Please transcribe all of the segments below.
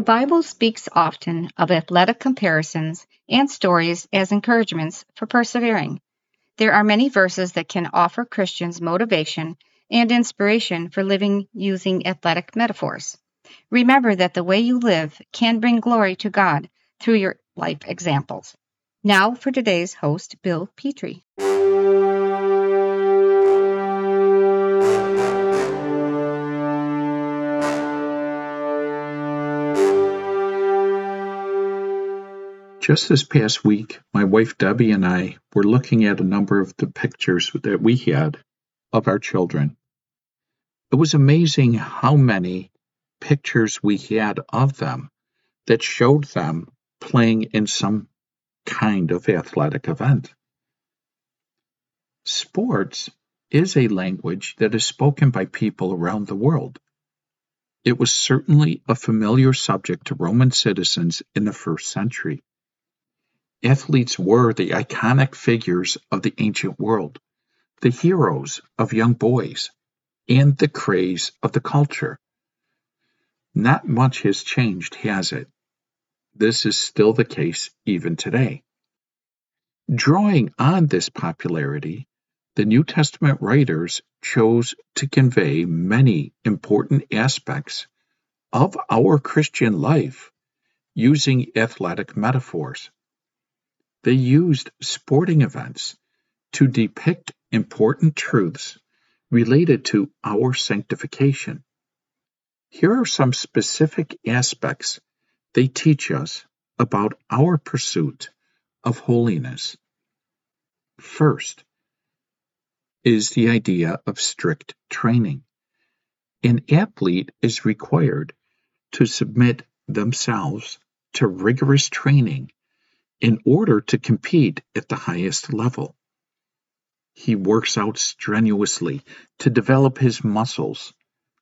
The Bible speaks often of athletic comparisons and stories as encouragements for persevering. There are many verses that can offer Christians motivation and inspiration for living using athletic metaphors. Remember that the way you live can bring glory to God through your life examples. Now for today's host, Bill Petrie. Just this past week, my wife Debbie and I were looking at a number of the pictures that we had of our children. It was amazing how many pictures we had of them that showed them playing in some kind of athletic event. Sports is a language that is spoken by people around the world. It was certainly a familiar subject to Roman citizens in the first century. Athletes were the iconic figures of the ancient world, the heroes of young boys, and the craze of the culture. Not much has changed, has it? This is still the case even today. Drawing on this popularity, the New Testament writers chose to convey many important aspects of our Christian life using athletic metaphors. They used sporting events to depict important truths related to our sanctification. Here are some specific aspects they teach us about our pursuit of holiness. First is the idea of strict training. An athlete is required to submit themselves to rigorous training in order to compete at the highest level. He works out strenuously to develop his muscles,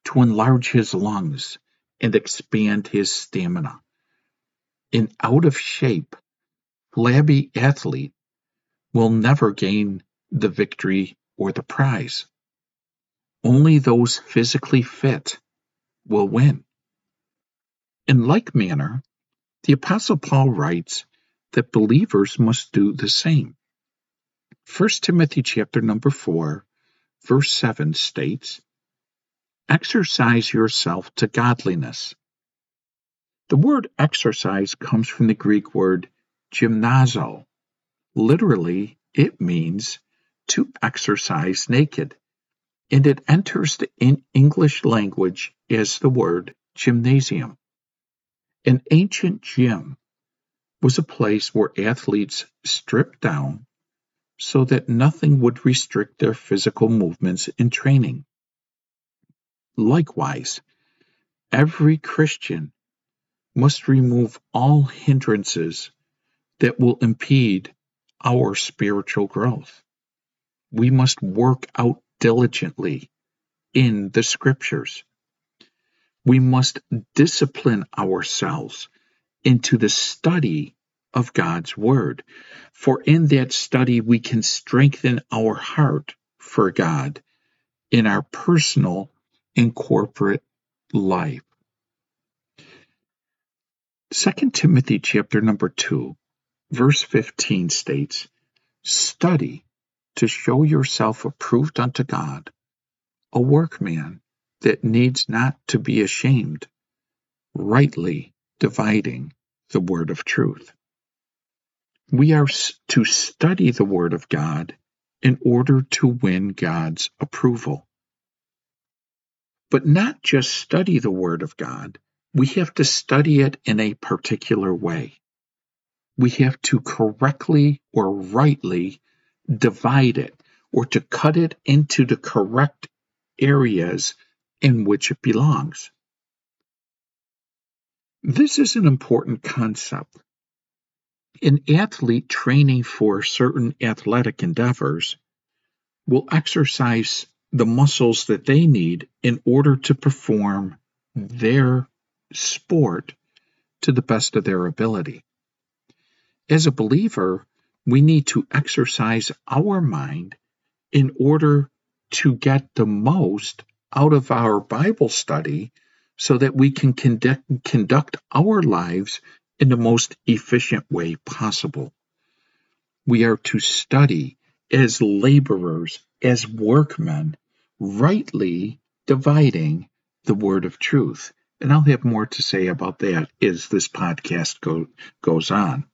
to enlarge his lungs, and expand his stamina. An out of shape, flabby athlete will never gain the victory or the prize. Only those physically fit will win. In like manner, the Apostle Paul writes that believers must do the same. 1 Timothy chapter number 4, verse 7 states, Exercise yourself to godliness. The word exercise comes from the Greek word gymnazo. Literally, it means to exercise naked, and it enters the English language as the word gymnasium. An ancient gym was a place where athletes stripped down so that nothing would restrict their physical movements in training. Likewise, every Christian must remove all hindrances that will impede our spiritual growth. We must work out diligently in the scriptures. We must discipline ourselves into the study of God's Word. For in that study, we can strengthen our heart for God in our personal and corporate life. 2 Timothy chapter number 2, verse 15 states, Study to show yourself approved unto God, a workman that needs not to be ashamed, rightly dividing the word of truth. We are to study the word of God in order to win God's approval. But not just study the word of God, we have to study it in a particular way. We have to correctly or rightly divide it or to cut it into the correct areas in which it belongs. This is an important concept. An athlete training for certain athletic endeavors will exercise the muscles that they need in order to perform their sport to the best of their ability. As a believer, we need to exercise our mind in order to get the most out of our Bible study so that we can conduct, conduct our lives in the most efficient way possible. We are to study as laborers, as workmen, rightly dividing the word of truth. And I'll have more to say about that as this podcast go, goes on.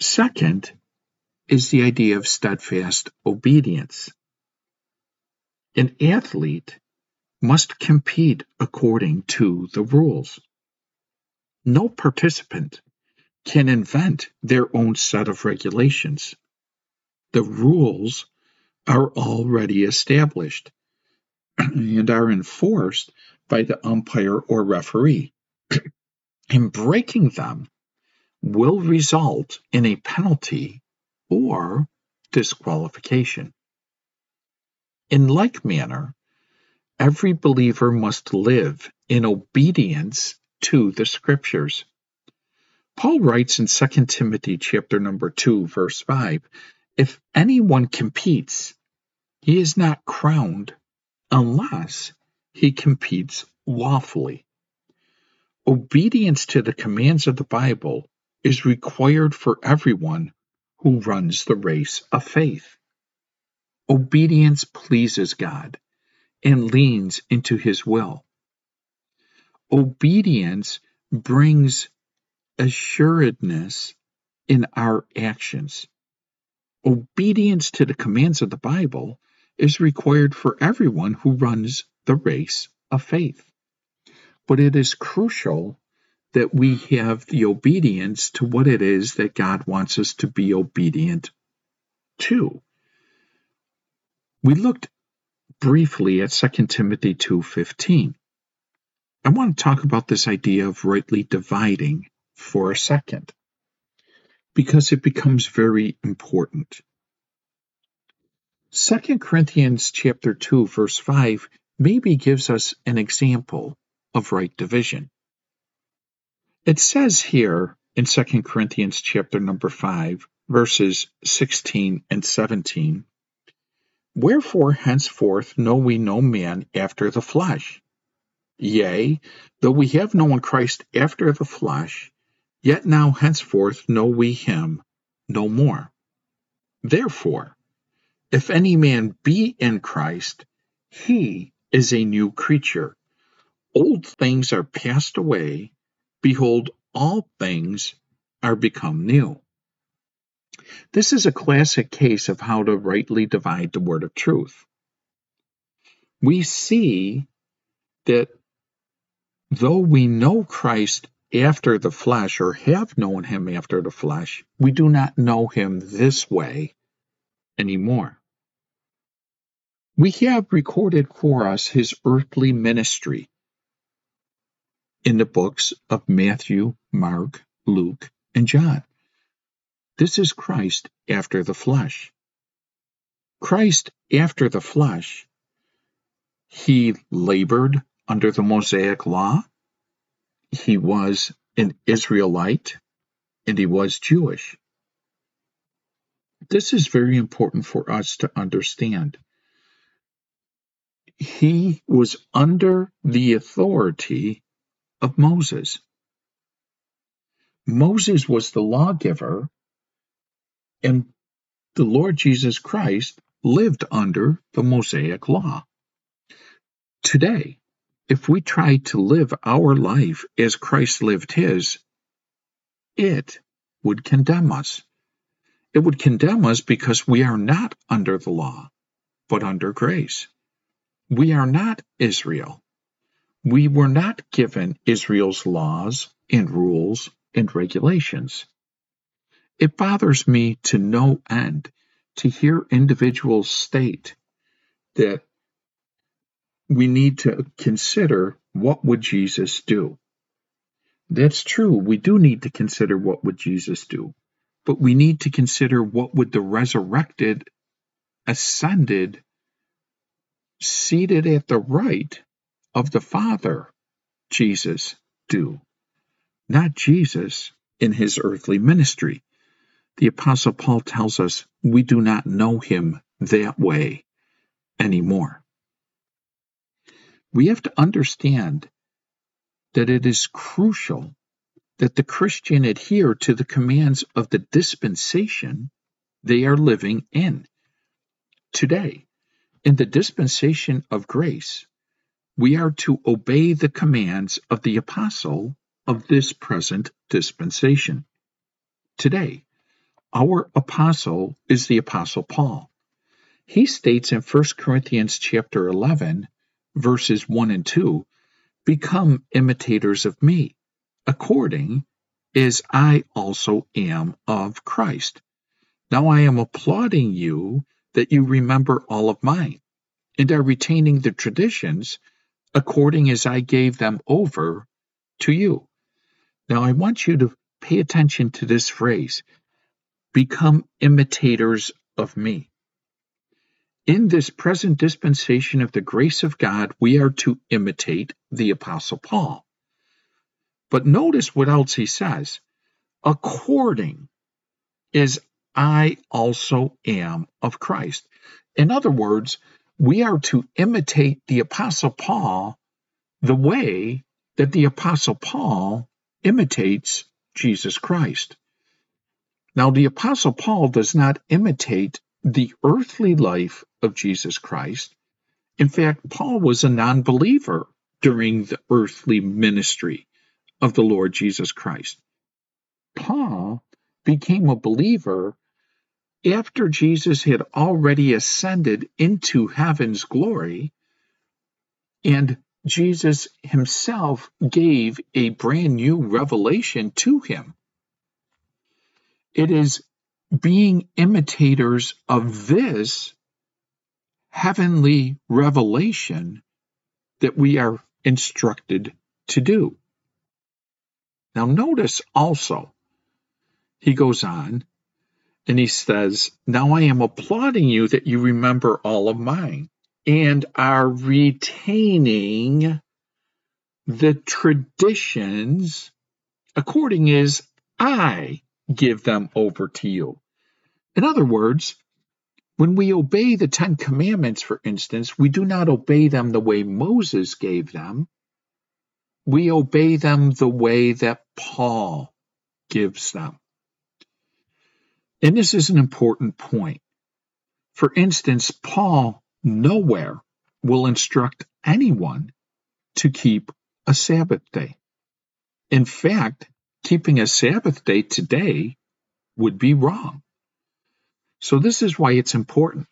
Second is the idea of steadfast obedience. An athlete must compete according to the rules. No participant can invent their own set of regulations. The rules are already established and are enforced by the umpire or referee. and breaking them will result in a penalty or disqualification. In like manner, every believer must live in obedience to the scriptures. Paul writes in 2 Timothy chapter number 2 verse 5, if anyone competes, he is not crowned unless he competes lawfully. Obedience to the commands of the Bible is required for everyone who runs the race of faith. Obedience pleases God and leans into His will. Obedience brings assuredness in our actions. Obedience to the commands of the Bible is required for everyone who runs the race of faith. But it is crucial that we have the obedience to what it is that God wants us to be obedient to. We looked briefly at 2 Timothy 2:15. I want to talk about this idea of rightly dividing for a second because it becomes very important. 2 Corinthians chapter 2 verse 5 maybe gives us an example of right division. It says here in 2 Corinthians chapter number 5 verses 16 and 17 Wherefore henceforth know we no man after the flesh. Yea, though we have known Christ after the flesh, yet now henceforth know we him no more. Therefore, if any man be in Christ, he is a new creature. Old things are passed away. Behold, all things are become new. This is a classic case of how to rightly divide the word of truth. We see that though we know Christ after the flesh or have known him after the flesh, we do not know him this way anymore. We have recorded for us his earthly ministry in the books of Matthew, Mark, Luke, and John. This is Christ after the flesh. Christ after the flesh, he labored under the Mosaic law, he was an Israelite, and he was Jewish. This is very important for us to understand he was under the authority of Moses. Moses was the lawgiver, and the Lord Jesus Christ lived under the Mosaic law. Today, if we try to live our life as Christ lived his, it would condemn us. It would condemn us because we are not under the law, but under grace. We are not Israel. We were not given Israel's laws and rules and regulations. It bothers me to no end to hear individuals state that we need to consider what would Jesus do. That's true. We do need to consider what would Jesus do. But we need to consider what would the resurrected, ascended seated at the right of the Father, Jesus, do. Not Jesus in his earthly ministry. The Apostle Paul tells us we do not know him that way anymore. we have to understand that it is crucial that the Christian adhere to the commands of the dispensation they are living in. Today, in the dispensation of grace, we are to obey the commands of the apostle of this present dispensation. Today, our apostle is the apostle Paul. He states in 1 Corinthians chapter 11 verses 1 and 2, become imitators of me, according as I also am of Christ. Now I am applauding you that you remember all of mine, and are retaining the traditions according as I gave them over to you. Now I want you to pay attention to this phrase become imitators of me. In this present dispensation of the grace of God, we are to imitate the Apostle Paul. But notice what else he says according as I also am of Christ. In other words, we are to imitate the Apostle Paul the way that the Apostle Paul imitates Jesus Christ. Now, the Apostle Paul does not imitate the earthly life of Jesus Christ. In fact, Paul was a non believer during the earthly ministry of the Lord Jesus Christ. Paul became a believer after Jesus had already ascended into heaven's glory, and Jesus himself gave a brand new revelation to him. It is being imitators of this heavenly revelation that we are instructed to do. Now, notice also, he goes on and he says, Now I am applauding you that you remember all of mine and are retaining the traditions according as I give them over to you. In other words, when we obey the Ten Commandments, for instance, we do not obey them the way Moses gave them. We obey them the way that Paul gives them. And this is an important point. For instance, Paul nowhere will instruct anyone to keep a Sabbath day. In fact, keeping a Sabbath day today would be wrong. So, this is why it's important.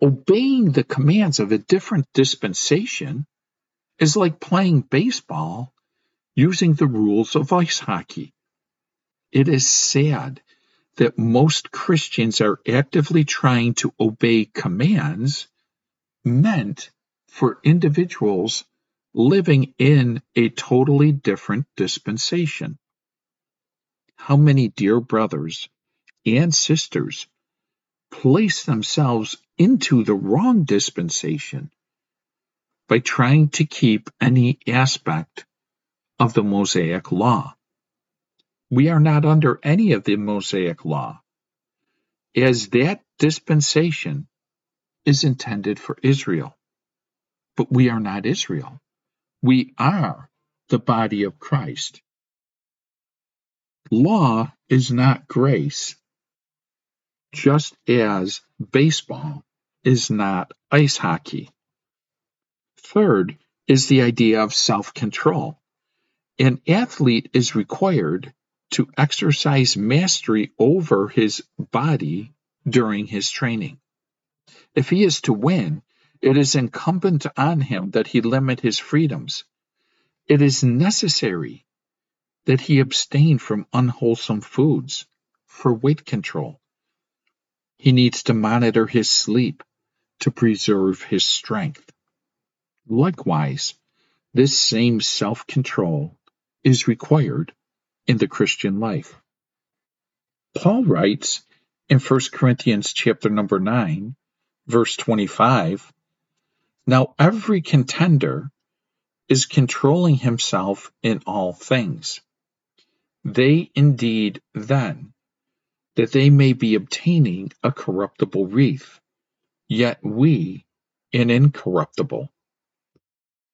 Obeying the commands of a different dispensation is like playing baseball using the rules of ice hockey. It is sad that most Christians are actively trying to obey commands meant for individuals living in a totally different dispensation. How many dear brothers and sisters place themselves into the wrong dispensation by trying to keep any aspect of the Mosaic law. We are not under any of the Mosaic law, as that dispensation is intended for Israel. But we are not Israel. We are the body of Christ. Law is not grace, just as baseball is not ice hockey. Third is the idea of self control. An athlete is required to exercise mastery over his body during his training. If he is to win, it is incumbent on him that he limit his freedoms. It is necessary that he abstain from unwholesome foods for weight control. He needs to monitor his sleep to preserve his strength. Likewise, this same self control is required in the Christian life. Paul writes in 1 Corinthians chapter number 9, verse 25, Now every contender is controlling himself in all things. They indeed then, that they may be obtaining a corruptible wreath, yet we an incorruptible.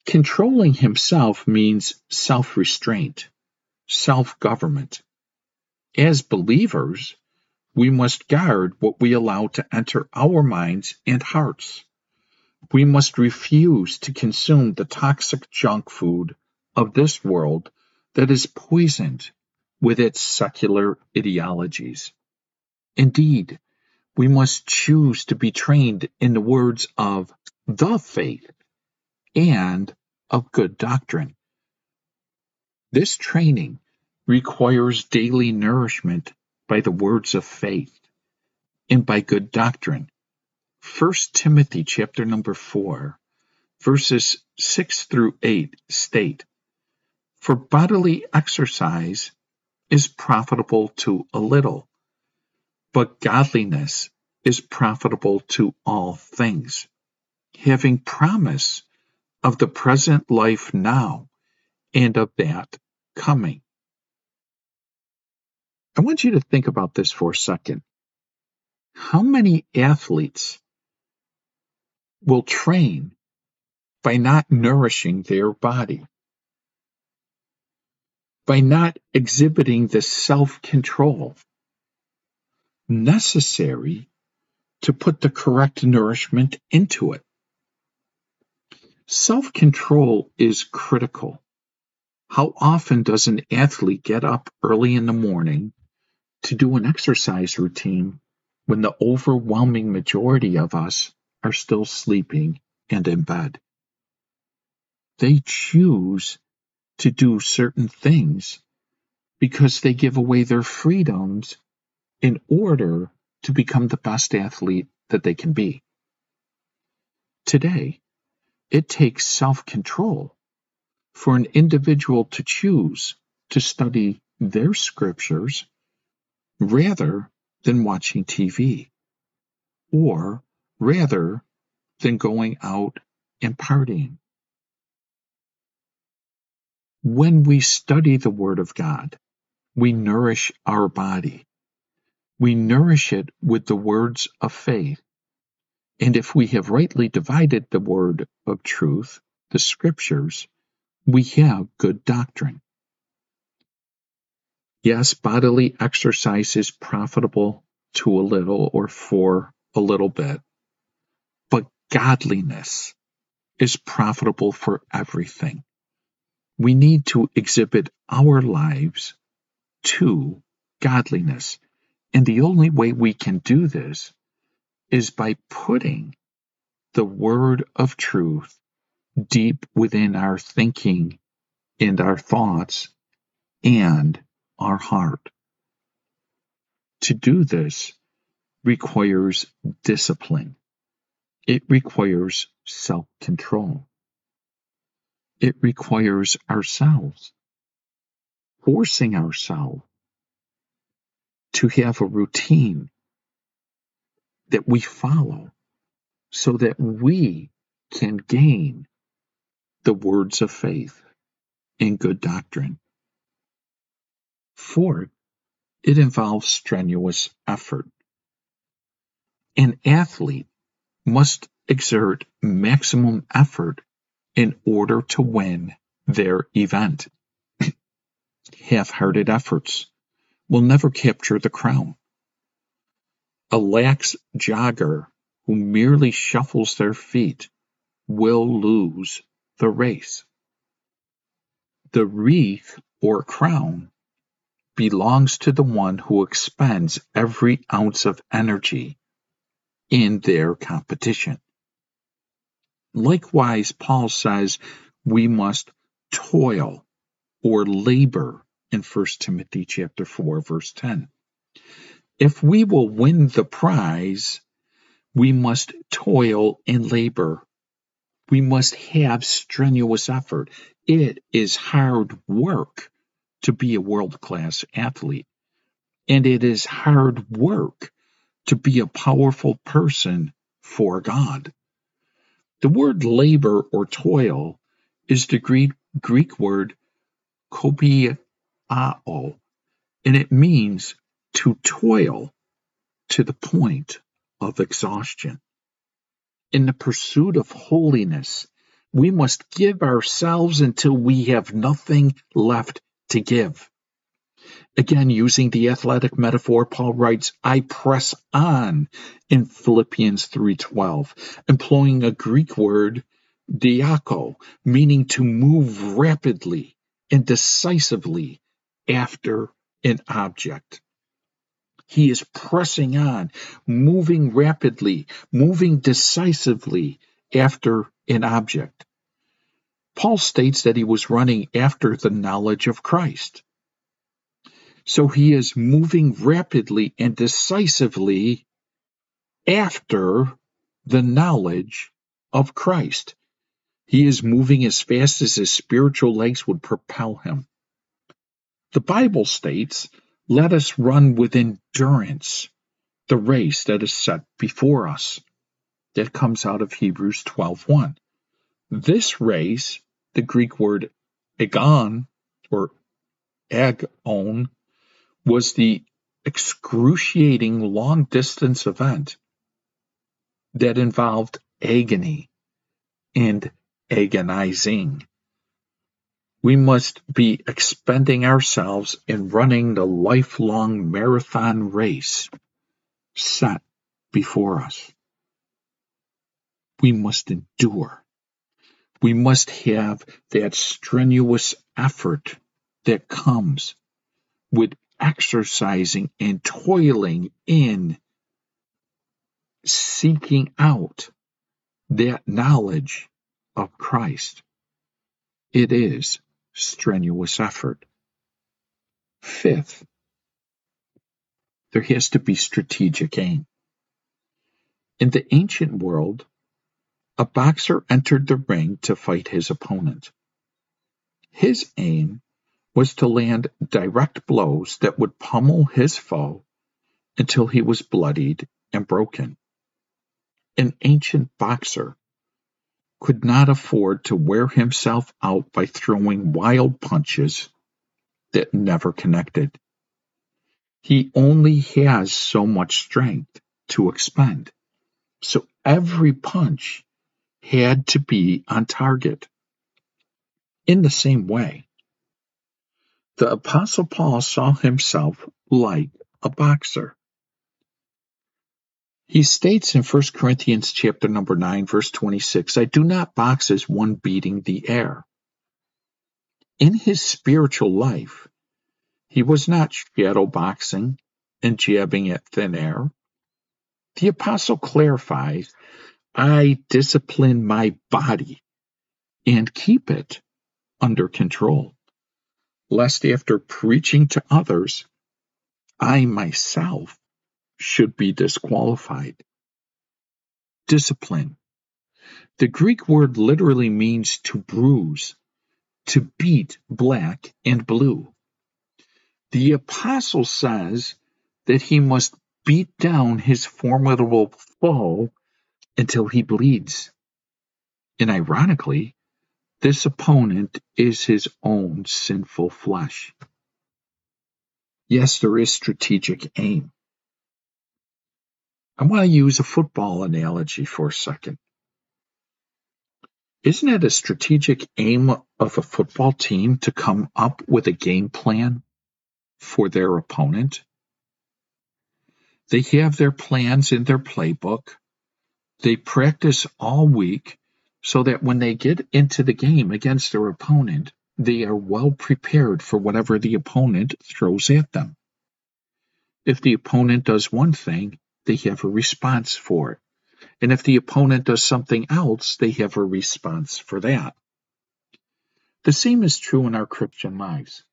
Controlling himself means self restraint, self government. As believers, we must guard what we allow to enter our minds and hearts. We must refuse to consume the toxic junk food of this world that is poisoned with its secular ideologies. Indeed, we must choose to be trained in the words of the faith and of good doctrine. This training requires daily nourishment by the words of faith and by good doctrine. 1 Timothy chapter number 4 verses 6 through 8 state, For bodily exercise is profitable to a little, but godliness is profitable to all things, having promise of the present life now and of that coming. I want you to think about this for a second. How many athletes will train by not nourishing their body? By not exhibiting the self control necessary to put the correct nourishment into it. Self control is critical. How often does an athlete get up early in the morning to do an exercise routine when the overwhelming majority of us are still sleeping and in bed? They choose to do certain things because they give away their freedoms in order to become the best athlete that they can be. Today, it takes self control for an individual to choose to study their scriptures rather than watching TV, or rather than going out and partying. When we study the Word of God, we nourish our body. We nourish it with the words of faith and if we have rightly divided the word of truth, the scriptures, we have good doctrine. Yes, bodily exercise is profitable to a little or for a little bit, but godliness is profitable for everything. We need to exhibit our lives to godliness. And the only way we can do this is by putting the word of truth deep within our thinking and our thoughts and our heart. To do this requires discipline. It requires self control. It requires ourselves forcing ourselves to have a routine that we follow so that we can gain the words of faith and good doctrine. Fourth, it involves strenuous effort. An athlete must exert maximum effort in order to win their event. Half hearted efforts will never capture the crown. A lax jogger who merely shuffles their feet will lose the race. The wreath or crown belongs to the one who expends every ounce of energy in their competition. Likewise, Paul says we must toil or labor in 1 Timothy chapter 4 verse 10. If we will win the prize, we must toil and labor. We must have strenuous effort. It is hard work to be a world class athlete. And it is hard work to be a powerful person for God. The word labor or toil is the Greek, Greek word kopiao, and it means to toil to the point of exhaustion. In the pursuit of holiness, We must give ourselves until we have nothing left to give. Again, using the athletic metaphor, Paul writes, I press on in Philippians 3.12, employing a Greek word, diako, meaning to move rapidly and decisively after an object. He is pressing on, moving rapidly, moving decisively after an object. Paul states that he was running after the knowledge of Christ. So he is moving rapidly and decisively after the knowledge of Christ. He is moving as fast as his spiritual legs would propel him. The Bible states, Let us run with endurance the race that is set before us. That comes out of Hebrews 12:1. This race, the Greek word agon or agon, was the excruciating long distance event that involved agony and agonizing. We must be expending ourselves in running the lifelong marathon race set before us. We must endure. We must have that strenuous effort that comes with exercising and toiling in seeking out that knowledge of Christ. It is strenuous effort. Fifth, there has to be strategic aim. In the ancient world, a boxer entered the ring to fight his opponent. His aim was to land direct blows that would pummel his foe until he was bloodied and broken. An ancient boxer could not afford to wear himself out by throwing wild punches that never connected. He only has so much strength to expend, so every punch had to be on target. In the same way, the Apostle Paul saw himself like a boxer. He states in 1 Corinthians chapter number 9 verse 26, I do not box as one beating the air. In his spiritual life, he was not shadow boxing and jabbing at thin air. The apostle clarifies, I discipline my body and keep it under control lest after preaching to others, I myself should be disqualified. Discipline. The Greek word literally means to bruise, to beat black and blue. The apostle says that he must beat down his formidable foe until he bleeds. And ironically, this opponent is his own sinful flesh. Yes, there is strategic aim. I want to use a football analogy for a second. Isn't it a strategic aim of a football team to come up with a game plan for their opponent? They have their plans in their playbook. They practice all week so that when they get into the game against their opponent, they are well prepared for whatever the opponent throws at them. If the opponent does one thing, they have a response for it. And if the opponent does something else, they have a response for that. The same is true in our Christian lives.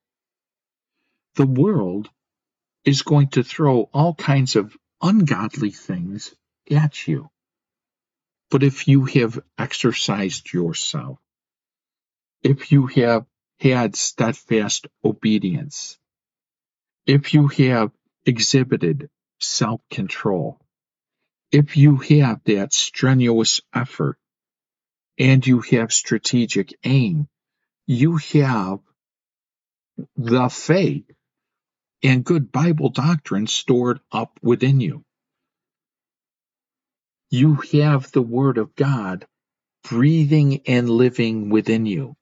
The world is going to throw all kinds of ungodly things at you. But if you have exercised yourself, if you have had steadfast obedience, if you have exhibited self control, if you have that strenuous effort and you have strategic aim, you have the faith and good Bible doctrine stored up within you you have the Word of God breathing and living within you.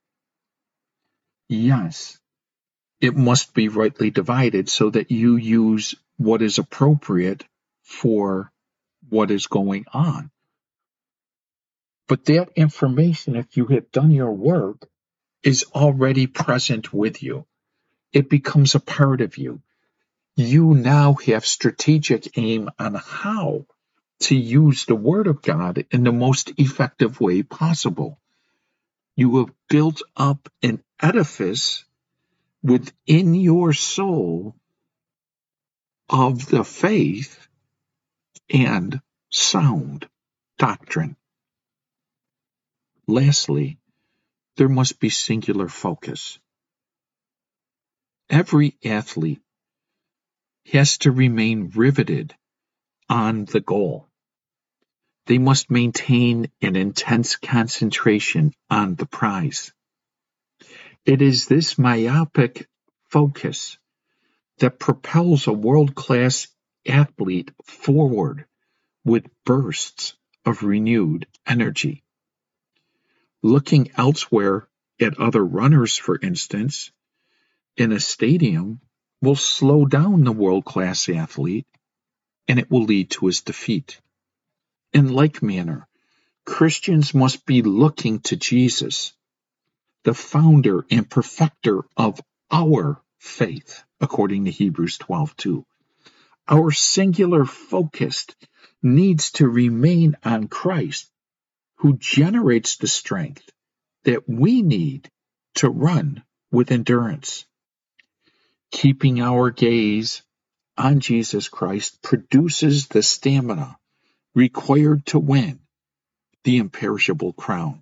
Yes, it must be rightly divided so that you use what is appropriate for what is going on. But that information, if you have done your work, is already present with you. It becomes a part of you. You now have strategic aim on how to use the Word of God in the most effective way possible. You have built up an edifice within your soul of the faith and sound doctrine. Lastly, there must be singular focus. Every athlete has to remain riveted on the goal. They must maintain an intense concentration on the prize. It is this myopic focus that propels a world class athlete forward with bursts of renewed energy. Looking elsewhere at other runners, for instance, in a stadium will slow down the world class athlete and it will lead to his defeat. In like manner, Christians must be looking to Jesus, the founder and perfecter of our faith, according to Hebrews 12:2. Our singular focus needs to remain on Christ, who generates the strength that we need to run with endurance. Keeping our gaze on Jesus Christ produces the stamina required to win the imperishable crown.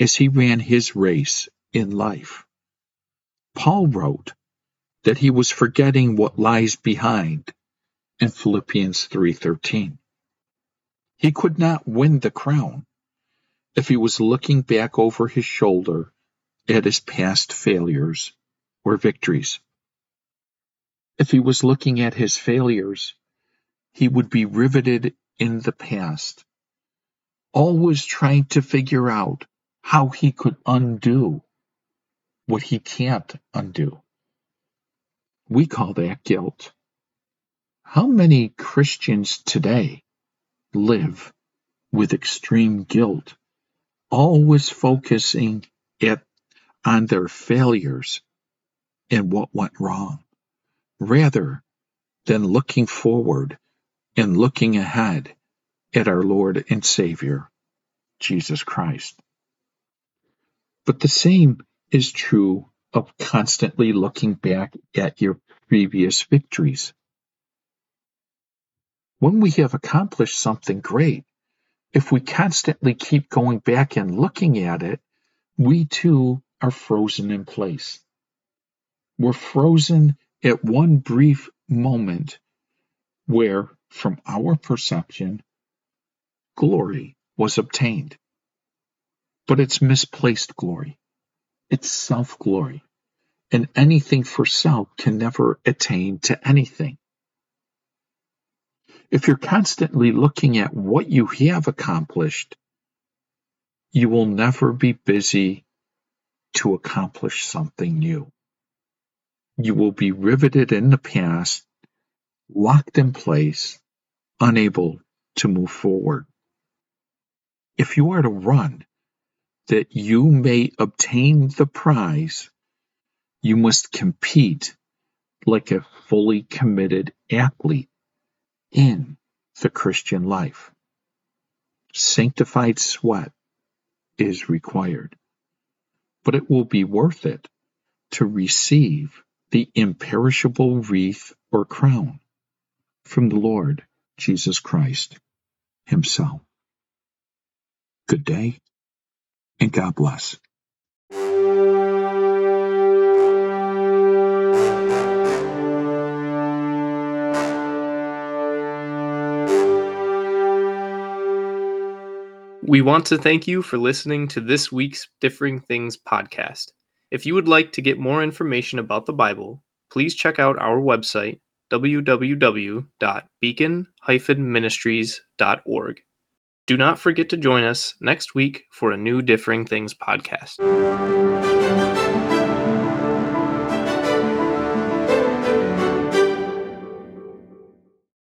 As he ran his race in life, Paul wrote that he was forgetting what lies behind in Philippians 3:13. He could not win the crown if he was looking back over his shoulder at his past failures or victories. If he was looking at his failures he would be riveted in the past, always trying to figure out how he could undo what he can't undo. We call that guilt. How many Christians today live with extreme guilt, always focusing at, on their failures and what went wrong, rather than looking forward and looking ahead at our Lord and Savior, Jesus Christ. But the same is true of constantly looking back at your previous victories. When we have accomplished something great, if we constantly keep going back and looking at it, we too are frozen in place. We're frozen at one brief moment where from our perception, glory was obtained. But it's misplaced glory. It's self glory. And anything for self can never attain to anything. If you're constantly looking at what you have accomplished, you will never be busy to accomplish something new. You will be riveted in the past, locked in place, unable to move forward. If you are to run that you may obtain the prize, you must compete like a fully committed athlete in the Christian life. Sanctified sweat is required, but it will be worth it to receive the imperishable wreath or crown from the Lord Jesus Christ Himself. Good day, and God bless. We want to thank you for listening to this week's Differing Things podcast. If you would like to get more information about the Bible, please check out our website www.beacon-ministries.org. Do not forget to join us next week for a new Differing Things podcast.